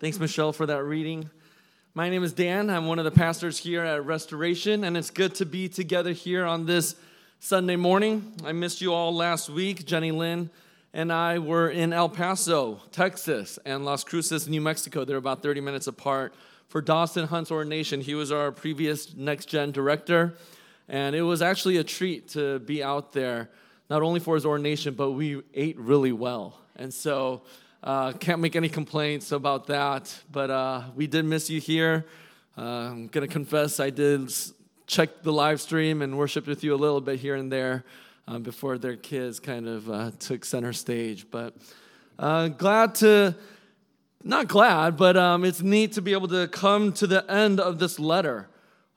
Thanks, Michelle, for that reading. My name is Dan. I'm one of the pastors here at Restoration, and it's good to be together here on this Sunday morning. I missed you all last week. Jenny Lynn and I were in El Paso, Texas, and Las Cruces, New Mexico. They're about 30 minutes apart for Dawson Hunt's ordination. He was our previous next gen director, and it was actually a treat to be out there, not only for his ordination, but we ate really well. And so, uh, can't make any complaints about that. But uh, we did miss you here. Uh, I'm gonna confess, I did check the live stream and worshiped with you a little bit here and there um, before their kids kind of uh, took center stage. But uh, glad to not glad, but um, it's neat to be able to come to the end of this letter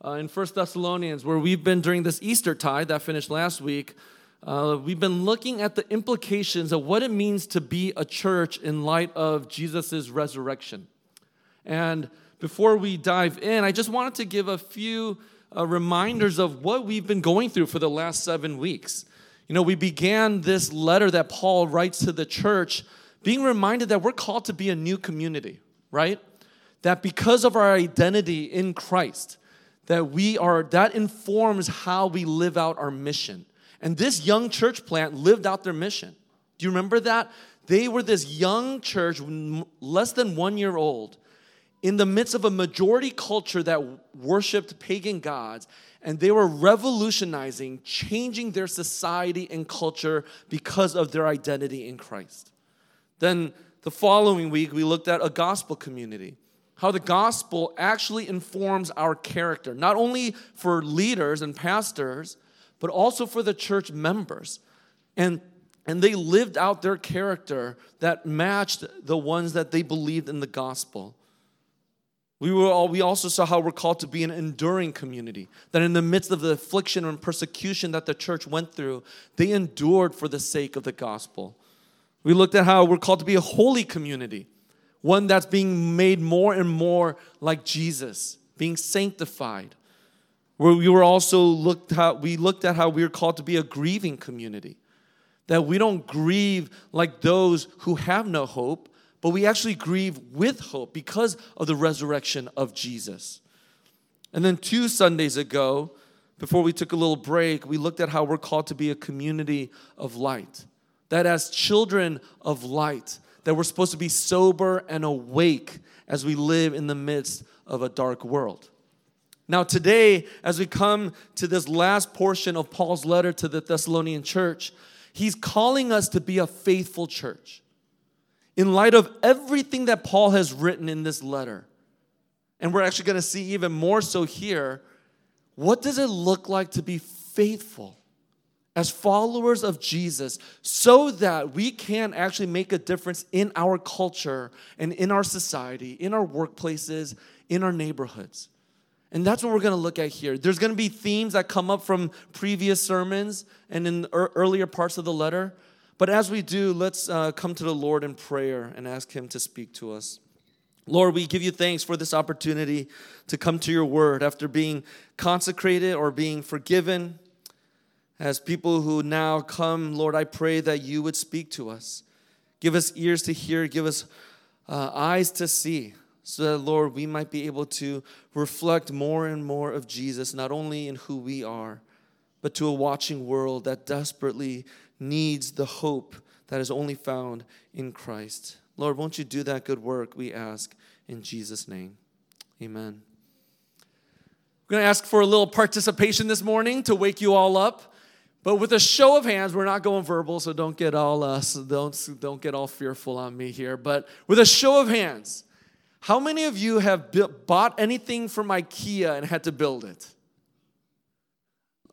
in First Thessalonians, where we've been during this Easter tide that finished last week. Uh, we've been looking at the implications of what it means to be a church in light of Jesus' resurrection. And before we dive in, I just wanted to give a few uh, reminders of what we've been going through for the last seven weeks. You know, we began this letter that Paul writes to the church being reminded that we're called to be a new community, right? That because of our identity in Christ, that we are, that informs how we live out our mission. And this young church plant lived out their mission. Do you remember that? They were this young church, less than one year old, in the midst of a majority culture that worshiped pagan gods, and they were revolutionizing, changing their society and culture because of their identity in Christ. Then the following week, we looked at a gospel community. How the gospel actually informs our character, not only for leaders and pastors, but also for the church members. And, and they lived out their character that matched the ones that they believed in the gospel. We, were all, we also saw how we're called to be an enduring community. That in the midst of the affliction and persecution that the church went through, they endured for the sake of the gospel. We looked at how we're called to be a holy community, one that's being made more and more like Jesus, being sanctified. Where we were also looked at, we looked at how we are called to be a grieving community. That we don't grieve like those who have no hope, but we actually grieve with hope because of the resurrection of Jesus. And then two Sundays ago, before we took a little break, we looked at how we're called to be a community of light that as children of light, that we're supposed to be sober and awake as we live in the midst of a dark world. Now, today, as we come to this last portion of Paul's letter to the Thessalonian church, he's calling us to be a faithful church. In light of everything that Paul has written in this letter, and we're actually going to see even more so here, what does it look like to be faithful? as followers of Jesus so that we can actually make a difference in our culture and in our society, in our workplaces, in our neighborhoods. And that's what we're going to look at here. There's going to be themes that come up from previous sermons and in earlier parts of the letter. But as we do, let's uh, come to the Lord in prayer and ask Him to speak to us. Lord, we give you thanks for this opportunity to come to your word after being consecrated or being forgiven as people who now come, Lord, I pray that you would speak to us. Give us ears to hear, give us uh, eyes to see, so that, Lord, we might be able to reflect more and more of Jesus, not only in who we are, but to a watching world that desperately needs the hope that is only found in Christ. Lord, won't you do that good work, we ask, in Jesus' name. Amen. We're going to ask for a little participation this morning to wake you all up. But with a show of hands, we're not going verbal, so don't get all uh, so don't don't get all fearful on me here. But with a show of hands, how many of you have bought anything from IKEA and had to build it?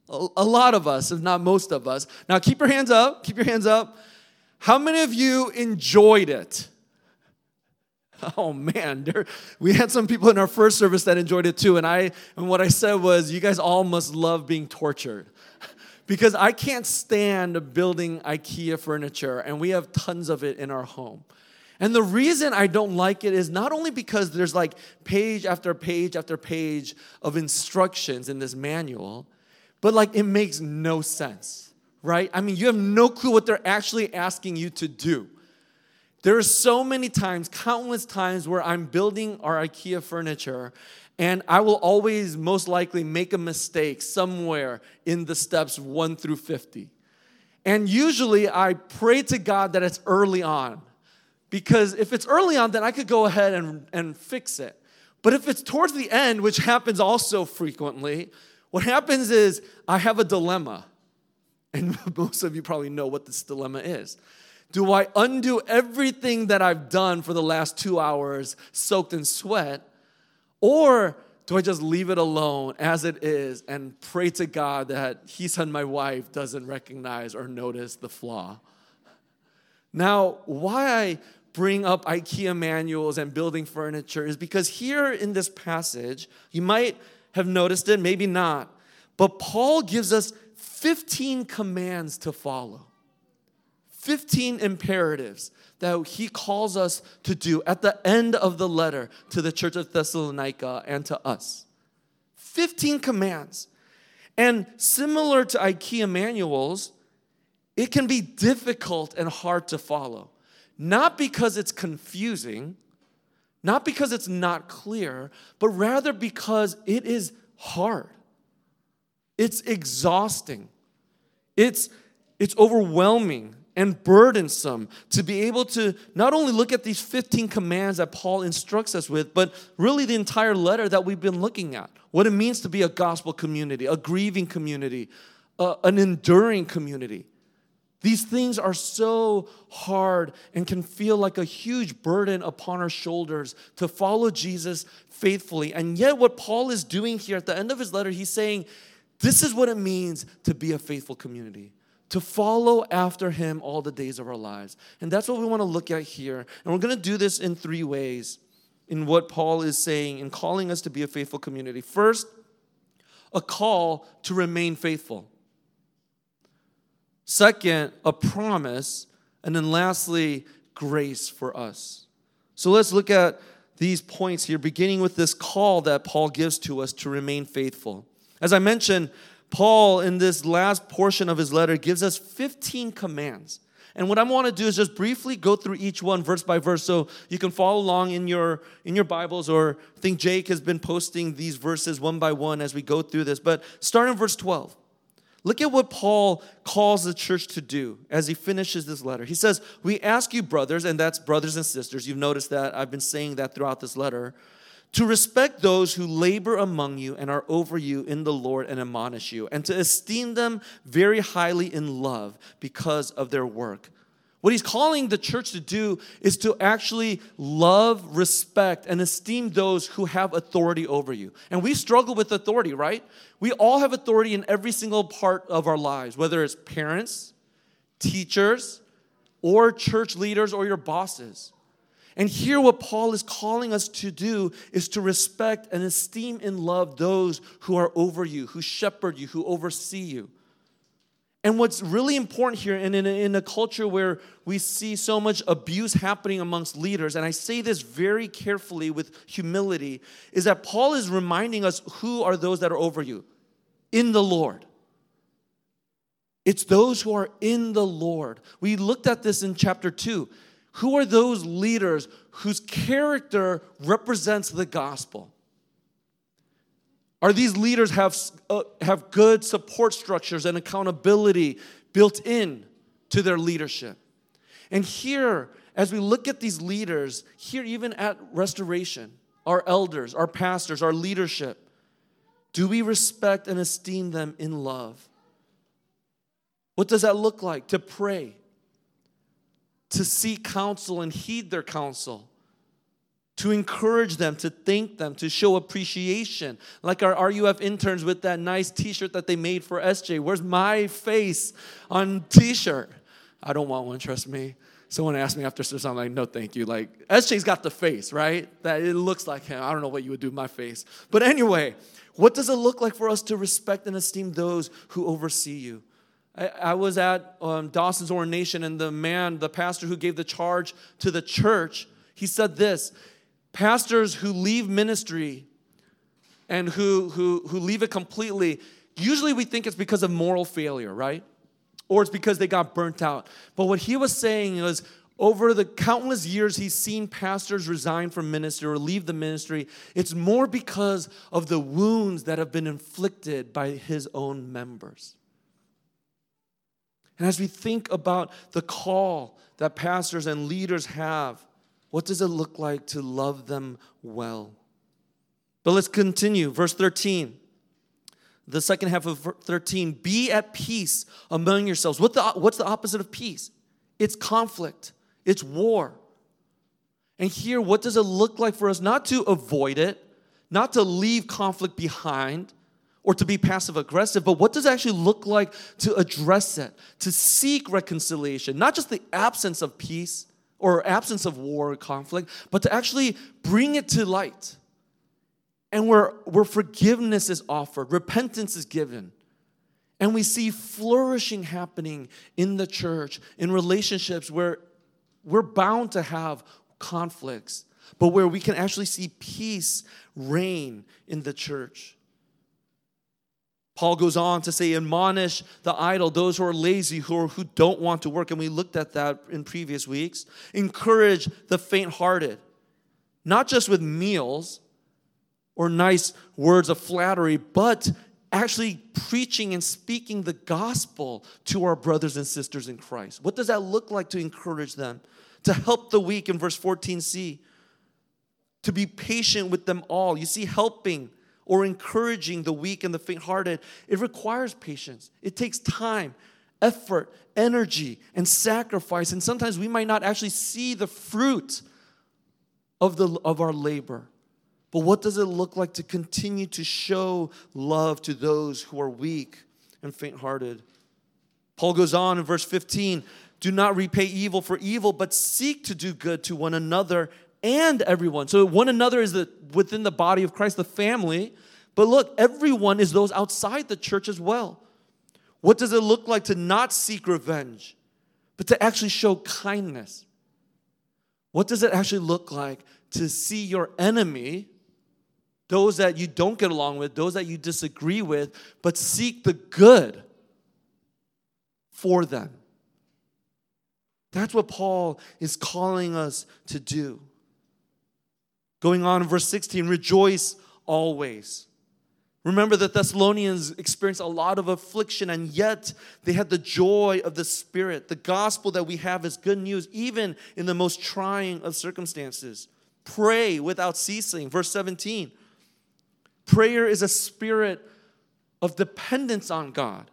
A, a lot of us, if not most of us. Now keep your hands up. Keep your hands up. How many of you enjoyed it? Oh man, there, we had some people in our first service that enjoyed it too, and I and what I said was, you guys all must love being tortured because I can't stand building IKEA furniture, and we have tons of it in our home. And the reason I don't like it is not only because there's like page after page after page of instructions in this manual, but like it makes no sense, right? I mean, you have no clue what they're actually asking you to do. There are so many times, countless times, where I'm building our IKEA furniture and I will always most likely make a mistake somewhere in the steps 1 through 50. And usually I pray to God that it's early on. Because if it's early on, then I could go ahead and, and fix it. But if it's towards the end, which happens also frequently, what happens is I have a dilemma. And most of you probably know what this dilemma is. Do I undo everything that I've done for the last two hours soaked in sweat? Or do I just leave it alone as it is and pray to God that He said my wife doesn't recognize or notice the flaw? Now, why I bring up IKEA manuals and building furniture is because here in this passage, you might have noticed it, maybe not, but Paul gives us 15 commands to follow. 15 imperatives that he calls us to do at the end of the letter to the church of Thessalonica and to us. 15 commands. And similar to IKEA manuals, it can be difficult and hard to follow. Not because it's confusing, not because it's not clear, but rather because it is hard. It's exhausting. It's, it's overwhelming and burdensome to be able to not only look at these 15 commands that Paul instructs us with, but really the entire letter that we've been looking at. What it means to be a gospel community, a grieving community, uh, an enduring community. These things are so hard and can feel like a huge burden upon our shoulders to follow Jesus faithfully. And yet, what Paul is doing here at the end of his letter, he's saying, This is what it means to be a faithful community to follow after him all the days of our lives. And that's what we want to look at here. And we're going to do this in three ways in what Paul is saying in calling us to be a faithful community. First, a call to remain faithful. Second, a promise. And then lastly, grace for us. So let's look at these points here, beginning with this call that Paul gives to us to remain faithful. As I mentioned, Paul, in this last portion of his letter, gives us 15 commands. And what I want to do is just briefly go through each one verse by verse so you can follow along in your in your Bibles or I think Jake has been posting these verses one by one as we go through this. But start in verse 12. Look at what Paul calls the church to do as he finishes this letter. He says, "We ask you brothers, and that's brothers and sisters. You've noticed that I've been saying that throughout this letter to respect those who labor among you and are over you in the Lord and admonish you, and to esteem them very highly in love because of their work. What he's calling the church to do is to actually love, respect, and esteem those who have authority over you. And we struggle with authority, right? We all have authority in every single part of our lives, whether it's parents, teachers, or church leaders or your bosses. And here, what Paul is calling us to do is to respect and esteem and love those who are over you, who shepherd you, who oversee you. And what's really important here, and in a, in a culture where we see so much abuse happening amongst leaders, and I say this very carefully with humility, is that Paul is reminding us who are those that are over you in the Lord. It's those who are in the Lord. We looked at this in chapter 2. Who are those leaders whose character represents the gospel? Are these leaders have, uh, have good support structures and accountability built in to their leadership? And here, as we look at these leaders, here even at Restoration, our elders, our pastors, our leadership, do we respect and esteem them in love? What does that look like? To pray, to seek counsel and heed their counsel, to encourage them, to thank them, to show appreciation. Like our RUF interns with that nice t shirt that they made for SJ. Where's my face on t shirt? I don't want one, trust me. Someone asked me after service, I'm like, no, thank you. Like, SJ's got the face, right? That it looks like him. I don't know what you would do with my face. But anyway, what does it look like for us to respect and esteem those who oversee you? I, I was at um, Dawson's ordination, and the man, the pastor who gave the charge to the church, he said this Pastors who leave ministry and who, who, who leave it completely, usually we think it's because of moral failure, right? Or it's because they got burnt out. But what he was saying was, over the countless years he's seen pastors resign from ministry or leave the ministry, it's more because of the wounds that have been inflicted by his own members. And as we think about the call that pastors and leaders have, what does it look like to love them well? But let's continue. Verse 13. The second half of 13 be at peace among yourselves. What the, what's the opposite of peace? It's conflict, it's war. And here, what does it look like for us not to avoid it, not to leave conflict behind, or to be passive aggressive, but what does it actually look like to address it, to seek reconciliation, not just the absence of peace or absence of war or conflict, but to actually bring it to light. And where, where forgiveness is offered, repentance is given. And we see flourishing happening in the church, in relationships where we're bound to have conflicts, but where we can actually see peace reign in the church. Paul goes on to say, admonish the idle, those who are lazy, who, are, who don't want to work. And we looked at that in previous weeks. Encourage the faint hearted, not just with meals or nice words of flattery, but actually preaching and speaking the gospel to our brothers and sisters in Christ. What does that look like to encourage them? To help the weak in verse 14c, to be patient with them all. You see, helping or encouraging the weak and the faint hearted, it requires patience. It takes time, effort, energy, and sacrifice. And sometimes we might not actually see the fruit of, the, of our labor. But what does it look like to continue to show love to those who are weak and faint hearted? Paul goes on in verse 15 do not repay evil for evil, but seek to do good to one another and everyone. So one another is the, within the body of Christ, the family. But look, everyone is those outside the church as well. What does it look like to not seek revenge, but to actually show kindness? What does it actually look like to see your enemy, those that you don't get along with, those that you disagree with, but seek the good for them? That's what Paul is calling us to do. Going on in verse 16, rejoice always. Remember, the Thessalonians experienced a lot of affliction, and yet they had the joy of the Spirit. The gospel that we have is good news, even in the most trying of circumstances. Pray without ceasing. Verse 17 prayer is a spirit of dependence on God.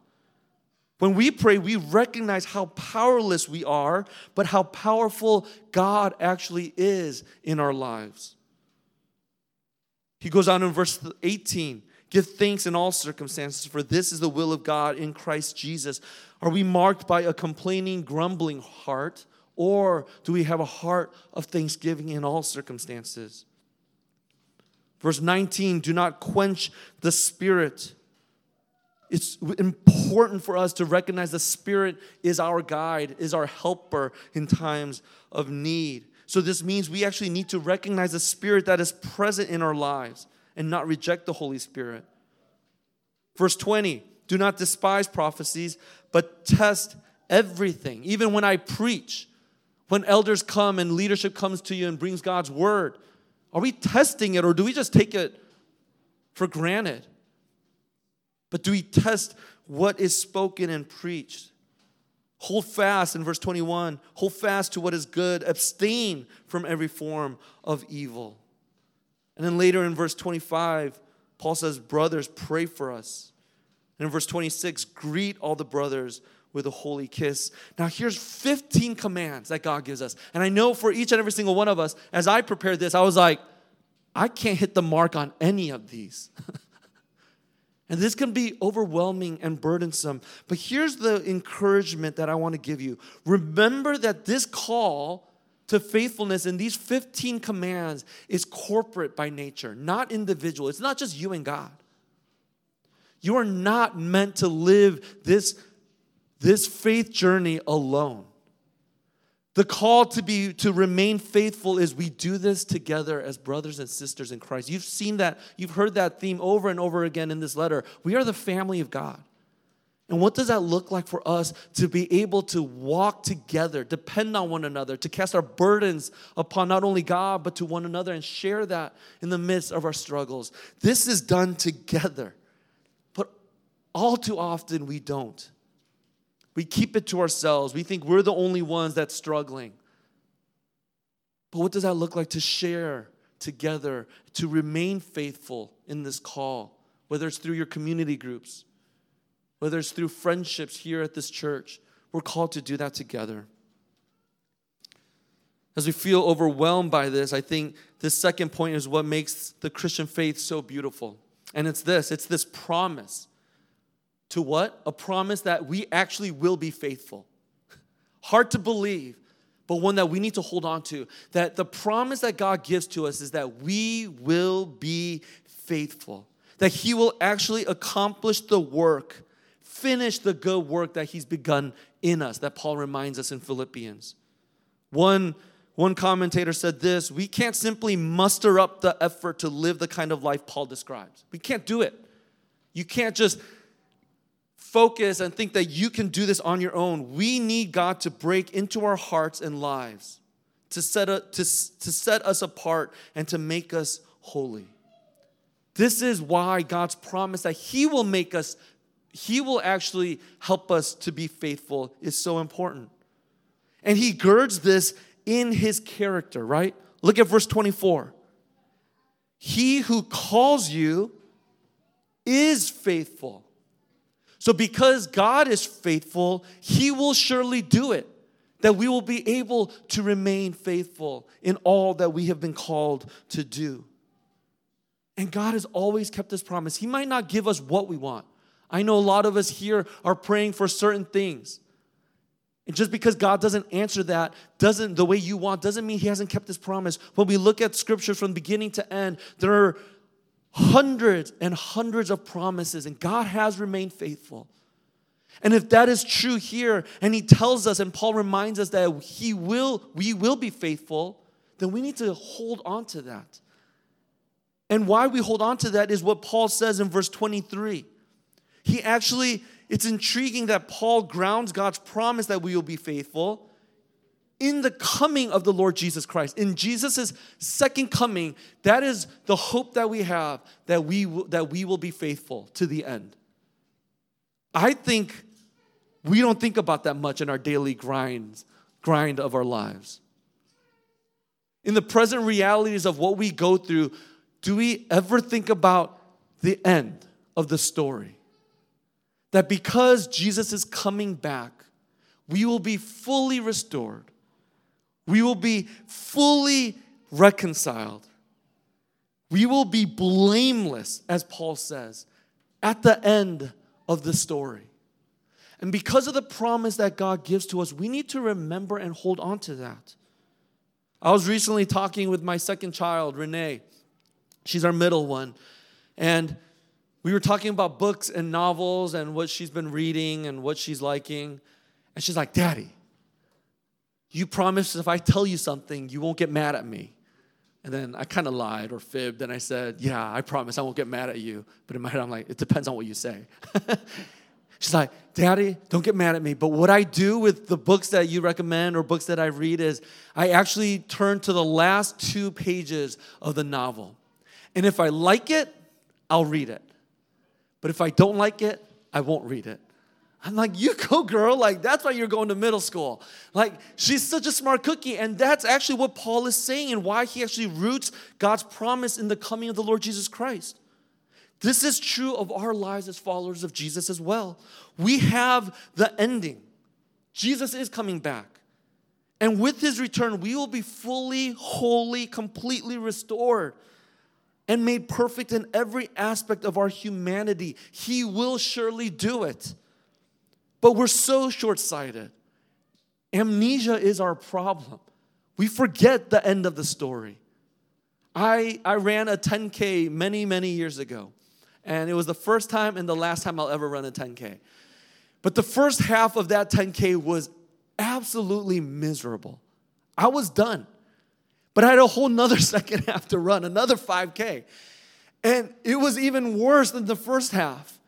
When we pray, we recognize how powerless we are, but how powerful God actually is in our lives. He goes on in verse 18 Give thanks in all circumstances, for this is the will of God in Christ Jesus. Are we marked by a complaining, grumbling heart, or do we have a heart of thanksgiving in all circumstances? Verse 19 Do not quench the spirit. It's important for us to recognize the Spirit is our guide, is our helper in times of need. So, this means we actually need to recognize the Spirit that is present in our lives and not reject the Holy Spirit. Verse 20 do not despise prophecies, but test everything. Even when I preach, when elders come and leadership comes to you and brings God's word, are we testing it or do we just take it for granted? But do we test what is spoken and preached? Hold fast in verse 21. Hold fast to what is good. Abstain from every form of evil. And then later in verse 25, Paul says, Brothers, pray for us. And in verse 26, greet all the brothers with a holy kiss. Now, here's 15 commands that God gives us. And I know for each and every single one of us, as I prepared this, I was like, I can't hit the mark on any of these. And this can be overwhelming and burdensome. But here's the encouragement that I want to give you remember that this call to faithfulness in these 15 commands is corporate by nature, not individual. It's not just you and God. You are not meant to live this, this faith journey alone. The call to be to remain faithful is we do this together as brothers and sisters in Christ. You've seen that, you've heard that theme over and over again in this letter. We are the family of God. And what does that look like for us to be able to walk together, depend on one another, to cast our burdens upon not only God, but to one another and share that in the midst of our struggles? This is done together. But all too often we don't. We keep it to ourselves. We think we're the only ones that's struggling. But what does that look like to share together, to remain faithful in this call, whether it's through your community groups? whether it's through friendships here at this church, we're called to do that together. As we feel overwhelmed by this, I think this second point is what makes the Christian faith so beautiful. And it's this it's this promise. To what? A promise that we actually will be faithful. Hard to believe, but one that we need to hold on to. That the promise that God gives to us is that we will be faithful, that He will actually accomplish the work finish the good work that he's begun in us, that Paul reminds us in Philippians. One, one commentator said this We can't simply muster up the effort to live the kind of life Paul describes. We can't do it. You can't just focus and think that you can do this on your own. We need God to break into our hearts and lives, to set, a, to, to set us apart and to make us holy. This is why God's promise that He will make us he will actually help us to be faithful is so important. And he girds this in his character, right? Look at verse 24. He who calls you is faithful. So, because God is faithful, he will surely do it. That we will be able to remain faithful in all that we have been called to do. And God has always kept His promise. He might not give us what we want, I know a lot of us here are praying for certain things. And just because God doesn't answer that doesn't the way you want doesn't mean he hasn't kept his promise. When we look at scripture from beginning to end, there are hundreds and hundreds of promises and God has remained faithful. And if that is true here and he tells us and Paul reminds us that he will we will be faithful, then we need to hold on to that. And why we hold on to that is what Paul says in verse 23. He actually, it's intriguing that Paul grounds God's promise that we will be faithful in the coming of the Lord Jesus Christ. In Jesus' second coming, that is the hope that we have that we, that we will be faithful to the end. I think we don't think about that much in our daily grinds, grind of our lives. In the present realities of what we go through, do we ever think about the end of the story? that because Jesus is coming back, we will be fully restored. We will be fully reconciled. We will be blameless, as Paul says, at the end of the story. And because of the promise that God gives to us, we need to remember and hold on to that. I was recently talking with my second child, Renee. She's our middle one. And we were talking about books and novels and what she's been reading and what she's liking. And she's like, Daddy, you promised if I tell you something, you won't get mad at me. And then I kind of lied or fibbed and I said, Yeah, I promise I won't get mad at you. But in my head, I'm like, It depends on what you say. She's like, Daddy, don't get mad at me. But what I do with the books that you recommend or books that I read is I actually turn to the last two pages of the novel. And if I like it, I'll read it. But if I don't like it, I won't read it. I'm like, you go, girl. Like, that's why you're going to middle school. Like, she's such a smart cookie. And that's actually what Paul is saying and why he actually roots God's promise in the coming of the Lord Jesus Christ. This is true of our lives as followers of Jesus as well. We have the ending. Jesus is coming back. And with his return, we will be fully, wholly, completely restored and made perfect in every aspect of our humanity. He will surely do it. But we're so short sighted. Amnesia is our problem. We forget the end of the story. I, I ran a 10K many, many years ago, and it was the first time and the last time I'll ever run a 10K. But the first half of that 10K was absolutely miserable. I was done. But I had a whole nother second half to run, another 5K. And it was even worse than the first half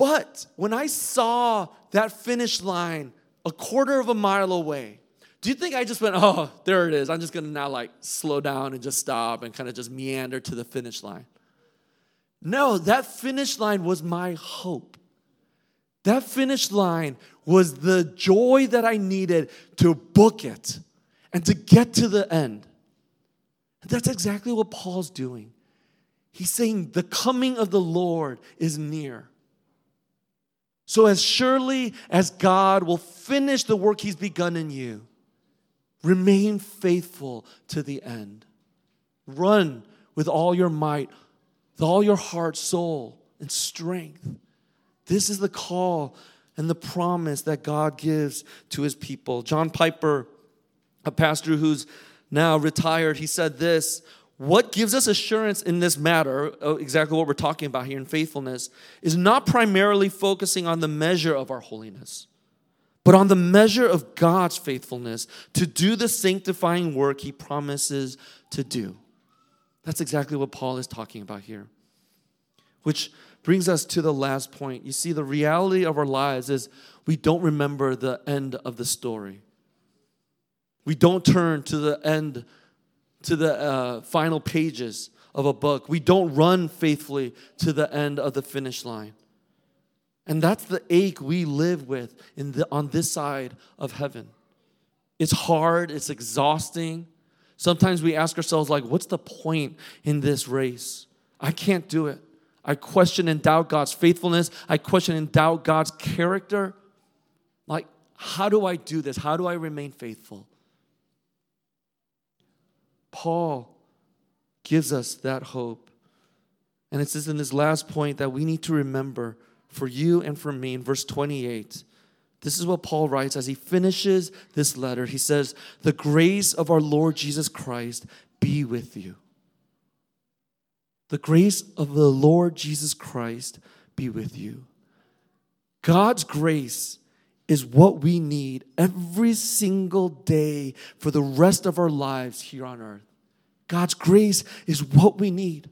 But when I saw that finish line a quarter of a mile away, do you think I just went, oh, there it is? I'm just gonna now like slow down and just stop and kind of just meander to the finish line. No, that finish line was my hope. That finish line was the joy that I needed to book it and to get to the end. That's exactly what Paul's doing. He's saying the coming of the Lord is near. So, as surely as God will finish the work He's begun in you, remain faithful to the end. Run with all your might, with all your heart, soul, and strength. This is the call and the promise that God gives to His people. John Piper, a pastor who's now retired, he said this what gives us assurance in this matter, uh, exactly what we're talking about here in faithfulness, is not primarily focusing on the measure of our holiness, but on the measure of God's faithfulness to do the sanctifying work he promises to do. That's exactly what Paul is talking about here. Which brings us to the last point. You see, the reality of our lives is we don't remember the end of the story. We don't turn to the end to the uh, final pages of a book. We don't run faithfully to the end of the finish line. And that's the ache we live with in the, on this side of heaven. It's hard, it's exhausting. Sometimes we ask ourselves, like, what's the point in this race? I can't do it. I question and doubt God's faithfulness. I question and doubt God's character. Like, how do I do this? How do I remain faithful? Paul gives us that hope. And it says in this last point that we need to remember for you and for me in verse 28. This is what Paul writes as he finishes this letter. He says, The grace of our Lord Jesus Christ be with you. The grace of the Lord Jesus Christ be with you. God's grace is what we need every single day for the rest of our lives here on earth. God's grace is what we need.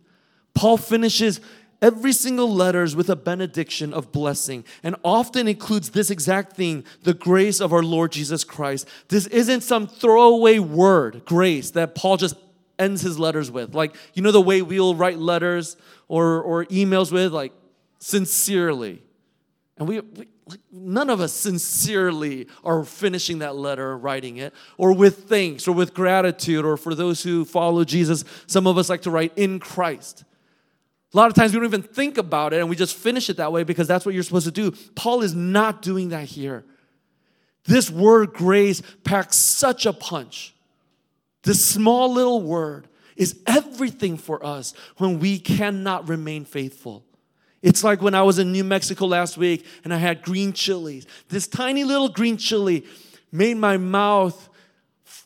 Paul finishes every single letters with a benediction of blessing and often includes this exact thing the grace of our lord jesus christ this isn't some throwaway word grace that paul just ends his letters with like you know the way we'll write letters or, or emails with like sincerely and we, we like, none of us sincerely are finishing that letter writing it or with thanks or with gratitude or for those who follow jesus some of us like to write in christ. A lot of times we don't even think about it and we just finish it that way because that's what you're supposed to do. Paul is not doing that here. This word grace packs such a punch. This small little word is everything for us when we cannot remain faithful it's like when I was in New Mexico last week and I had green chilies. This tiny little green chili made my mouth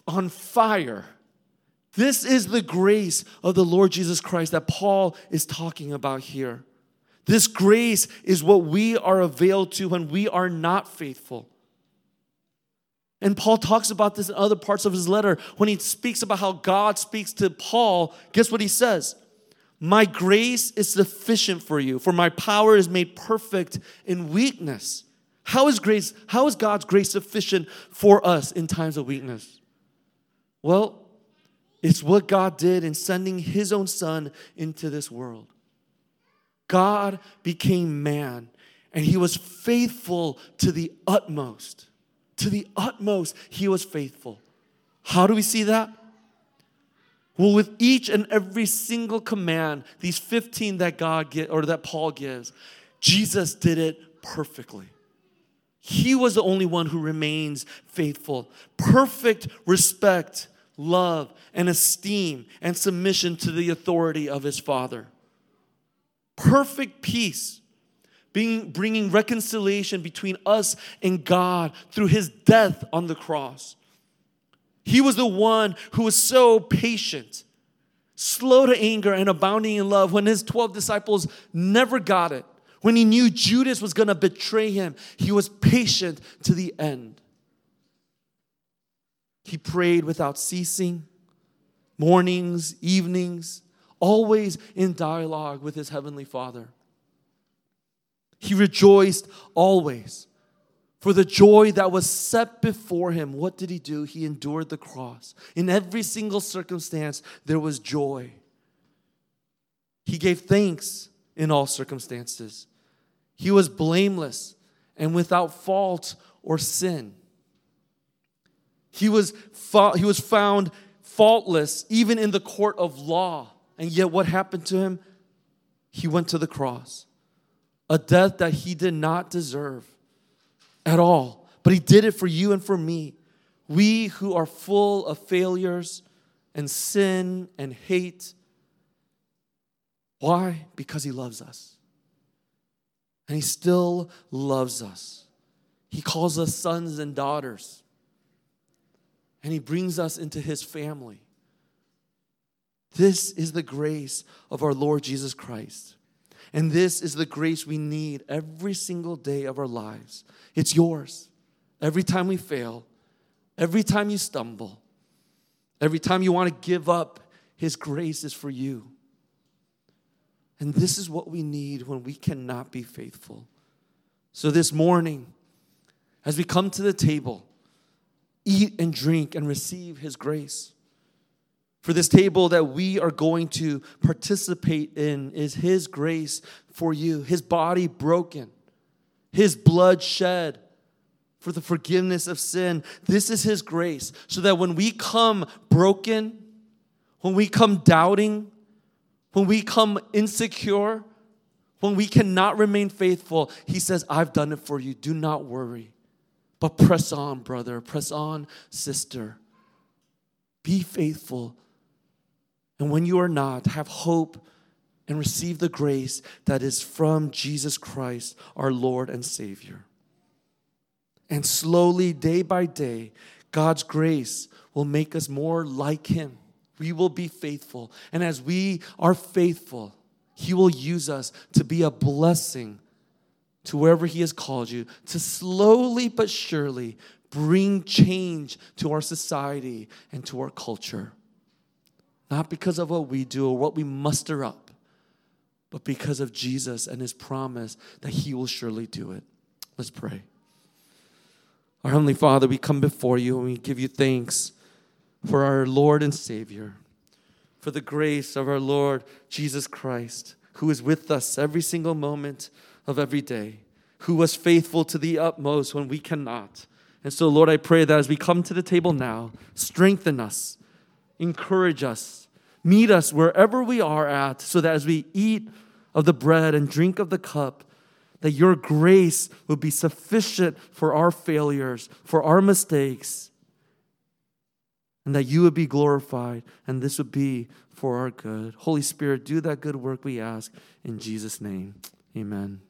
on fire. This is the grace of the Lord Jesus Christ that Paul is talking about here. This grace is what we are availed to when we are not faithful. And Paul talks about this in other parts of his letter. When he speaks about how God speaks to Paul, guess what he says? My grace is sufficient for you, for my power is made perfect in weakness. How is grace, how is God's grace sufficient for us in times of weakness? Well, it's what God did in sending his own son into this world. God became man and he was faithful to the utmost. To the utmost, he was faithful. How do we see that? Well, with each and every single command, these 15 that God get or that Paul gives, Jesus did it perfectly. He was the only one who remains faithful. Perfect respect, love, and esteem and submission to the authority of his Father. Perfect peace, being, bringing reconciliation between us and God through his death on the cross. He was the one who was so patient, slow to anger, and abounding in love when his 12 disciples never got it. When he knew Judas was going to betray him, he was patient to the end. He prayed without ceasing, mornings, evenings, always in dialogue with his heavenly Father. He rejoiced always. For the joy that was set before him, what did he do? He endured the cross. In every single circumstance, there was joy. He gave thanks in all circumstances. He was blameless and without fault or sin. He was, he was found faultless even in the court of law. And yet, what happened to him? He went to the cross, a death that he did not deserve at all. But he did it for you and for me. We who are full of failures and sin and hate. Why? Because he loves us. And he still loves us. He calls us sons and daughters. And he brings us into his family. This is the grace of our Lord Jesus Christ. And this is the grace we need every single day of our lives. It's yours. Every time we fail, every time you stumble, every time you want to give up, His grace is for you. And this is what we need when we cannot be faithful. So this morning, as we come to the table, eat and drink and receive His grace. For this table that we are going to participate in is His grace for you, His body broken, His blood shed for the forgiveness of sin. This is His grace, so that when we come broken, when we come doubting, when we come insecure, when we cannot remain faithful, He says, I've done it for you. Do not worry. But press on, brother. Press on, sister. Be faithful and when you are not, have hope and receive the grace that is from Jesus Christ, our Lord and Savior. And slowly, day by day, God's grace will make us more like Him. We will be faithful. And as we are faithful, He will use us to be a blessing to wherever He has called you, to slowly but surely bring change to our society and to our culture. Not because of what we do or what we muster up, but because of Jesus and his promise that he will surely do it. Let's pray. Our Heavenly Father, we come before you and we give you thanks for our Lord and Savior, for the grace of our Lord Jesus Christ, who is with us every single moment of every day, who was faithful to the utmost when we cannot. And so, Lord, I pray that as we come to the table now, strengthen us, encourage us, Meet us wherever we are at, so that as we eat of the bread and drink of the cup, that your grace will be sufficient for our failures, for our mistakes, and that you would be glorified, and this would be for our good. Holy Spirit, do that good work we ask in Jesus' name. Amen.